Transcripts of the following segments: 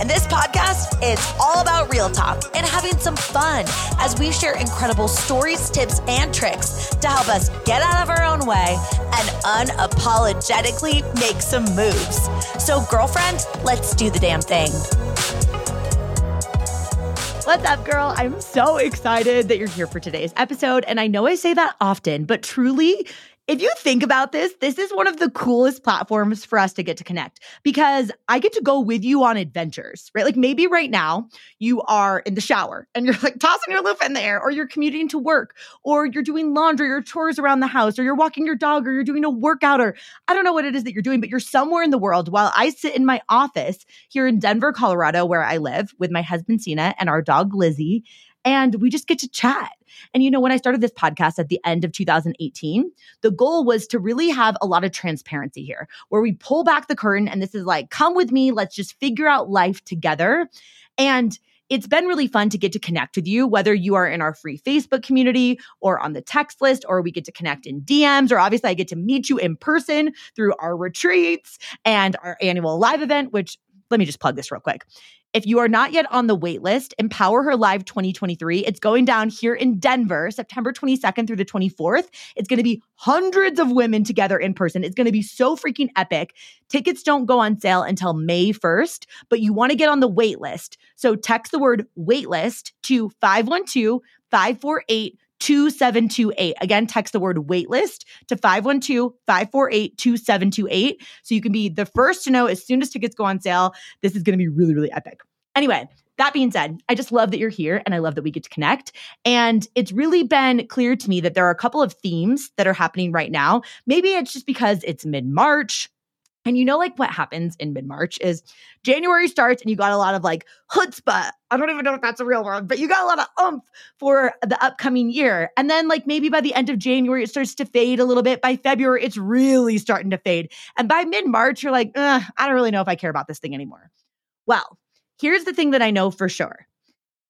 And this podcast is all about real talk and having some fun as we share incredible stories, tips, and tricks to help us get out of our own way and unapologetically make some moves. So, girlfriend, let's do the damn thing. What's up, girl? I'm so excited that you're here for today's episode. And I know I say that often, but truly, if you think about this, this is one of the coolest platforms for us to get to connect because I get to go with you on adventures, right? Like maybe right now you are in the shower and you're like tossing your loofah in the air, or you're commuting to work, or you're doing laundry or chores around the house, or you're walking your dog, or you're doing a workout, or I don't know what it is that you're doing, but you're somewhere in the world while I sit in my office here in Denver, Colorado, where I live with my husband, Cena, and our dog, Lizzie and we just get to chat. And you know, when I started this podcast at the end of 2018, the goal was to really have a lot of transparency here, where we pull back the curtain and this is like, come with me, let's just figure out life together. And it's been really fun to get to connect with you, whether you are in our free Facebook community or on the text list, or we get to connect in DMs, or obviously I get to meet you in person through our retreats and our annual live event, which let me just plug this real quick. If you are not yet on the wait list, Empower Her Live 2023, it's going down here in Denver, September 22nd through the 24th. It's going to be hundreds of women together in person. It's going to be so freaking epic. Tickets don't go on sale until May 1st, but you want to get on the wait list. So text the word waitlist to 512 548 2728. Again, text the word waitlist to 512 548 2728. So you can be the first to know as soon as tickets go on sale. This is going to be really, really epic. Anyway, that being said, I just love that you're here and I love that we get to connect. And it's really been clear to me that there are a couple of themes that are happening right now. Maybe it's just because it's mid March. And you know, like what happens in mid March is January starts and you got a lot of like chutzpah. I don't even know if that's a real word, but you got a lot of umph for the upcoming year. And then, like, maybe by the end of January, it starts to fade a little bit. By February, it's really starting to fade. And by mid March, you're like, I don't really know if I care about this thing anymore. Well, here's the thing that I know for sure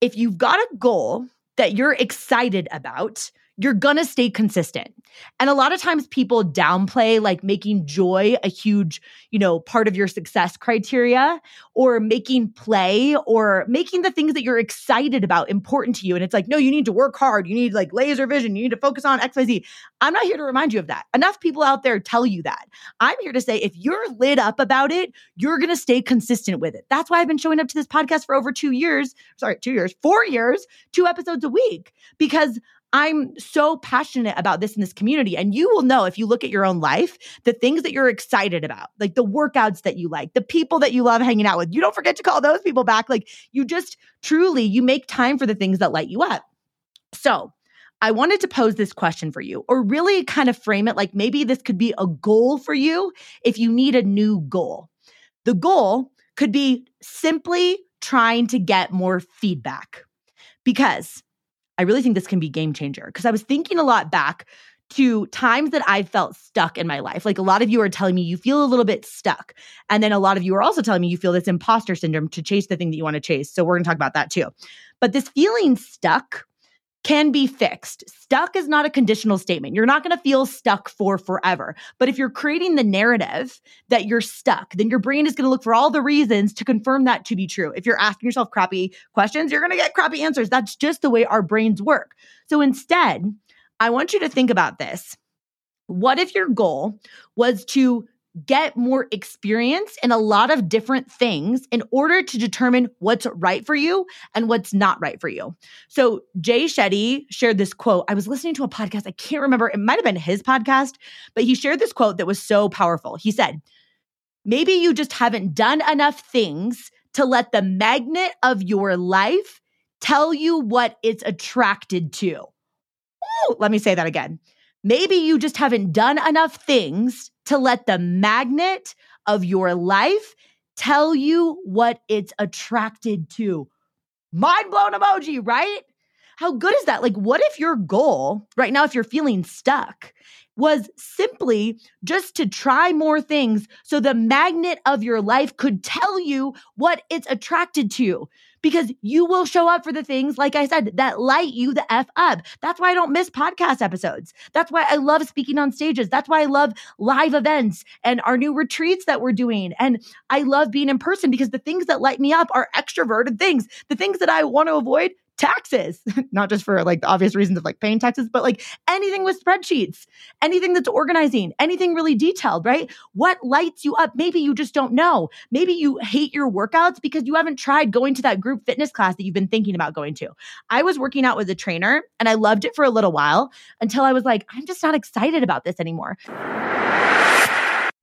if you've got a goal that you're excited about, you're gonna stay consistent. And a lot of times people downplay like making joy a huge, you know, part of your success criteria or making play or making the things that you're excited about important to you. And it's like, no, you need to work hard. You need like laser vision. You need to focus on XYZ. I'm not here to remind you of that. Enough people out there tell you that. I'm here to say if you're lit up about it, you're to stay consistent with it. That's why I've been showing up to this podcast for over two years. Sorry, two years, four years, two episodes a week because I'm so passionate about this in this community. And you will know if you look at your own life, the things that you're excited about, like the workouts that you like, the people that you love hanging out with. You don't forget to call those people back. Like you just truly, you make time for the things that light you up. So, I wanted to pose this question for you, or really kind of frame it like maybe this could be a goal for you if you need a new goal. The goal could be simply trying to get more feedback because I really think this can be game changer because I was thinking a lot back to times that I felt stuck in my life. Like a lot of you are telling me you feel a little bit stuck. And then a lot of you are also telling me you feel this imposter syndrome to chase the thing that you want to chase. So we're going to talk about that too. But this feeling stuck can be fixed. Stuck is not a conditional statement. You're not going to feel stuck for forever. But if you're creating the narrative that you're stuck, then your brain is going to look for all the reasons to confirm that to be true. If you're asking yourself crappy questions, you're going to get crappy answers. That's just the way our brains work. So instead, I want you to think about this. What if your goal was to get more experience in a lot of different things in order to determine what's right for you and what's not right for you. So, Jay Shetty shared this quote. I was listening to a podcast, I can't remember, it might have been his podcast, but he shared this quote that was so powerful. He said, Maybe you just haven't done enough things to let the magnet of your life tell you what it's attracted to. Ooh, let me say that again. Maybe you just haven't done enough things to let the magnet of your life tell you what it's attracted to. Mind blown emoji, right? How good is that? Like, what if your goal right now, if you're feeling stuck, was simply just to try more things so the magnet of your life could tell you what it's attracted to because you will show up for the things, like I said, that light you the F up. That's why I don't miss podcast episodes. That's why I love speaking on stages. That's why I love live events and our new retreats that we're doing. And I love being in person because the things that light me up are extroverted things. The things that I want to avoid, taxes, not just for like the obvious reasons of like paying taxes, but like anything with spreadsheets, anything that's organizing, anything really detailed, right? What lights you up? Maybe you just don't know. Maybe you hate your workouts because you haven't tried going to that group fitness class that you've been thinking about going to. I was working out with a trainer and I loved it for a little while until I was like, I'm just not excited about this anymore.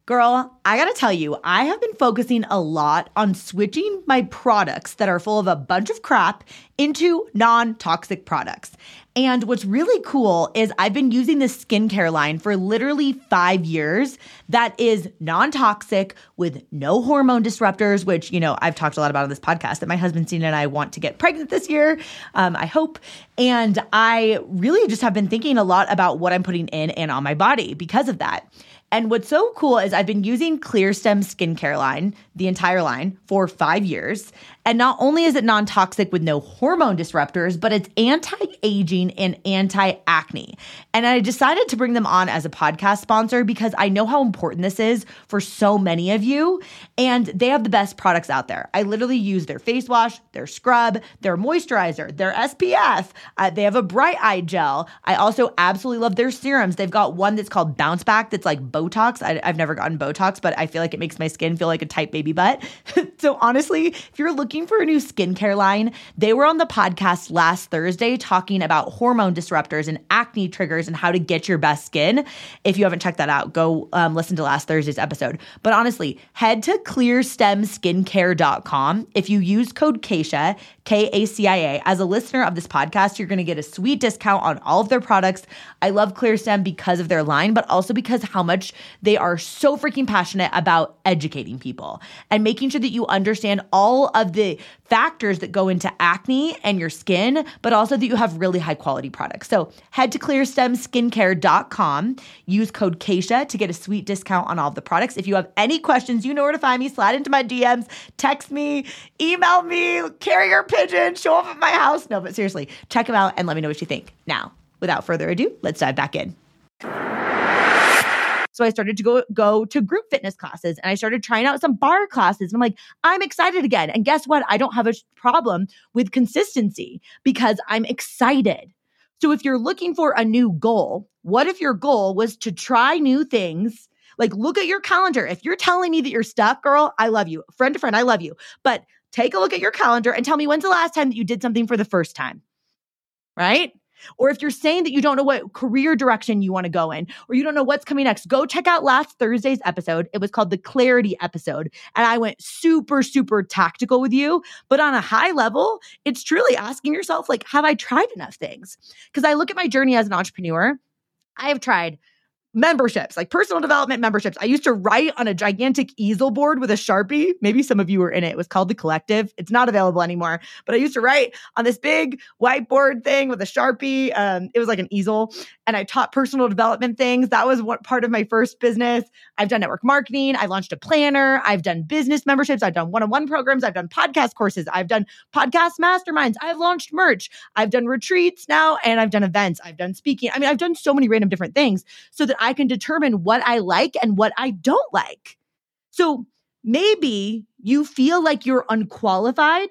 Girl, I gotta tell you, I have been focusing a lot on switching my products that are full of a bunch of crap into non toxic products. And what's really cool is I've been using this skincare line for literally five years that is non toxic with no hormone disruptors, which, you know, I've talked a lot about on this podcast that my husband Cena and I want to get pregnant this year. Um, I hope. And I really just have been thinking a lot about what I'm putting in and on my body because of that. And what's so cool is I've been using Clearstem skincare line, the entire line, for five years. And not only is it non toxic with no hormone disruptors, but it's anti aging and anti acne. And I decided to bring them on as a podcast sponsor because I know how important this is for so many of you. And they have the best products out there. I literally use their face wash, their scrub, their moisturizer, their SPF. Uh, they have a bright eye gel. I also absolutely love their serums. They've got one that's called Bounce Back that's like Botox. I, I've never gotten Botox, but I feel like it makes my skin feel like a tight baby butt. so honestly, if you're looking for a new skincare line, they were on the podcast last Thursday talking about hormone disruptors and acne triggers and how to get your best skin. If you haven't checked that out, go um, listen to last Thursday's episode. But honestly, head to clearstemskincare.com. If you use code KACIA, K A C I A, as a listener of this podcast, you're going to get a sweet discount on all of their products. I love ClearStem because of their line, but also because how much they are so freaking passionate about educating people and making sure that you understand all of the factors that go into acne and your skin, but also that you have really high quality products. So head to clearstemskincare.com, use code KACIA to get a sweet discount on all of the products. If you have any questions, you know where to find me. Slide into my DMs, text me, email me, carrier pigeon, show up at my house. No, but seriously, check them out and let me know what you think. Now, without further ado, let's dive back in. So I started to go go to group fitness classes and I started trying out some barre classes. And I'm like, I'm excited again. And guess what? I don't have a problem with consistency because I'm excited. So if you're looking for a new goal, what if your goal was to try new things? Like look at your calendar. If you're telling me that you're stuck, girl, I love you. Friend to friend, I love you. But take a look at your calendar and tell me when's the last time that you did something for the first time. Right? Or if you're saying that you don't know what career direction you want to go in, or you don't know what's coming next, go check out last Thursday's episode. It was called the Clarity episode. And I went super, super tactical with you. But on a high level, it's truly asking yourself, like, have I tried enough things? Because I look at my journey as an entrepreneur. I have tried memberships, like personal development memberships. I used to write on a gigantic easel board with a Sharpie. Maybe some of you were in it. It was called The Collective. It's not available anymore, but I used to write on this big whiteboard thing with a Sharpie. Um, it was like an easel. And I taught personal development things. That was what part of my first business. I've done network marketing. I launched a planner. I've done business memberships. I've done one on one programs. I've done podcast courses. I've done podcast masterminds. I've launched merch. I've done retreats now and I've done events. I've done speaking. I mean, I've done so many random different things so that I can determine what I like and what I don't like. So maybe you feel like you're unqualified,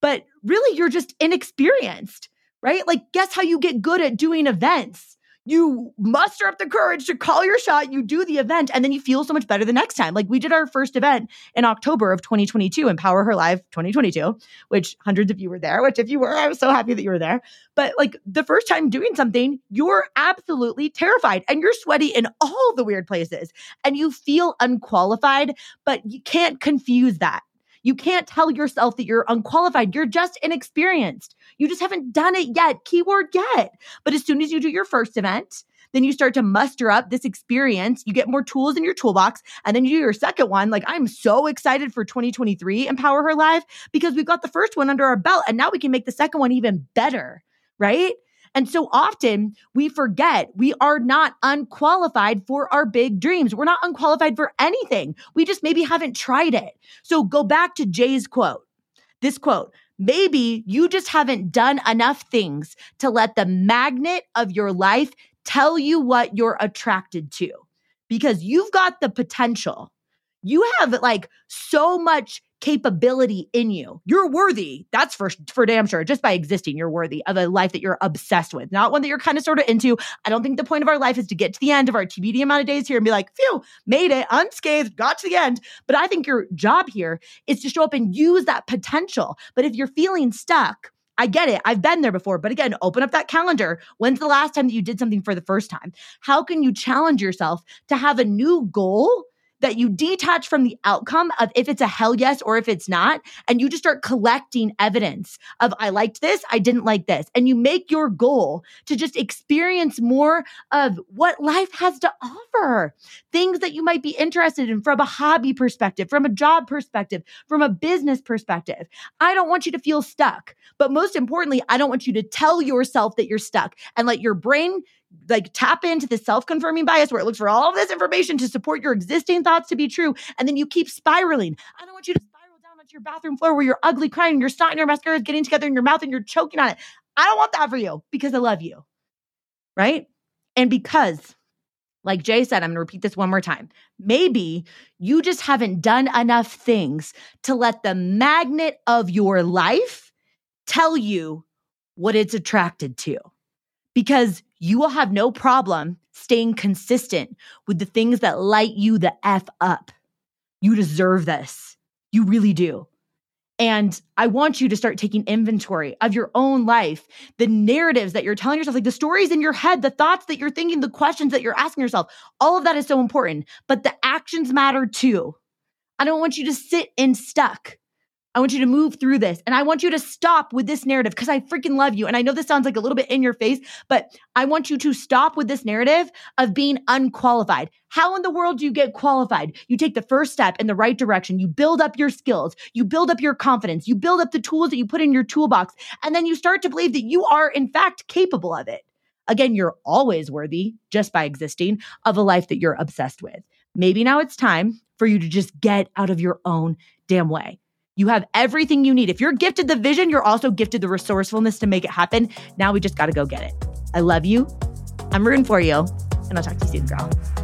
but really you're just inexperienced, right? Like, guess how you get good at doing events? You muster up the courage to call your shot, you do the event, and then you feel so much better the next time. Like we did our first event in October of 2022, Empower Her Live 2022, which hundreds of you were there, which if you were, I was so happy that you were there. But like the first time doing something, you're absolutely terrified and you're sweaty in all the weird places and you feel unqualified, but you can't confuse that. You can't tell yourself that you're unqualified. You're just inexperienced. You just haven't done it yet. Keyword yet. But as soon as you do your first event, then you start to muster up this experience. You get more tools in your toolbox. And then you do your second one. Like, I'm so excited for 2023 Empower Her Live because we've got the first one under our belt and now we can make the second one even better. Right. And so often we forget we are not unqualified for our big dreams. We're not unqualified for anything. We just maybe haven't tried it. So go back to Jay's quote. This quote, maybe you just haven't done enough things to let the magnet of your life tell you what you're attracted to because you've got the potential. You have like so much capability in you. You're worthy. That's for for damn sure. Just by existing, you're worthy of a life that you're obsessed with, not one that you're kind of sort of into. I don't think the point of our life is to get to the end of our TBD amount of days here and be like, phew, made it unscathed, got to the end. But I think your job here is to show up and use that potential. But if you're feeling stuck, I get it. I've been there before. But again, open up that calendar. When's the last time that you did something for the first time? How can you challenge yourself to have a new goal that you detach from the outcome of if it's a hell yes or if it's not, and you just start collecting evidence of I liked this, I didn't like this. And you make your goal to just experience more of what life has to offer. Things that you might be interested in from a hobby perspective, from a job perspective, from a business perspective. I don't want you to feel stuck. But most importantly, I don't want you to tell yourself that you're stuck and let your brain like tap into the self-confirming bias where it looks for all of this information to support your existing thoughts to be true and then you keep spiraling. I don't want you to spiral down onto your bathroom floor where you're ugly crying and your snot and your mascara is getting together in your mouth and you're choking on it. I don't want that for you because i love you right? And because like Jay said, I'm going to repeat this one more time. Maybe you just haven't done enough things to let the magnet of your life tell you what it's attracted to. Because you will have no problem staying consistent with the things that light you the F up. You deserve this. You really do. And I want you to start taking inventory of your own life, the narratives that you're telling yourself, like the stories in your head, the thoughts that you're thinking, the questions that you're asking yourself. All of that is so important, but the actions matter too. I don't want you to sit in stuck. I want you to move through this and I want you to stop with this narrative because I freaking love you. And I know this sounds like a little bit in your face, but I want you to stop with this narrative of being unqualified. How in the world do you get qualified? You take the first step in the right direction. You build up your skills. You build up your confidence. You build up the tools that you put in your toolbox. And then you start to believe that you are, in fact, capable of it. Again, you're always worthy just by existing of a life that you're obsessed with. Maybe now it's time for you to just get out of your own damn way. You have everything you need. If you're gifted the vision, you're also gifted the resourcefulness to make it happen. Now we just got to go get it. I love you. I'm rooting for you. And I'll talk to you soon, girl.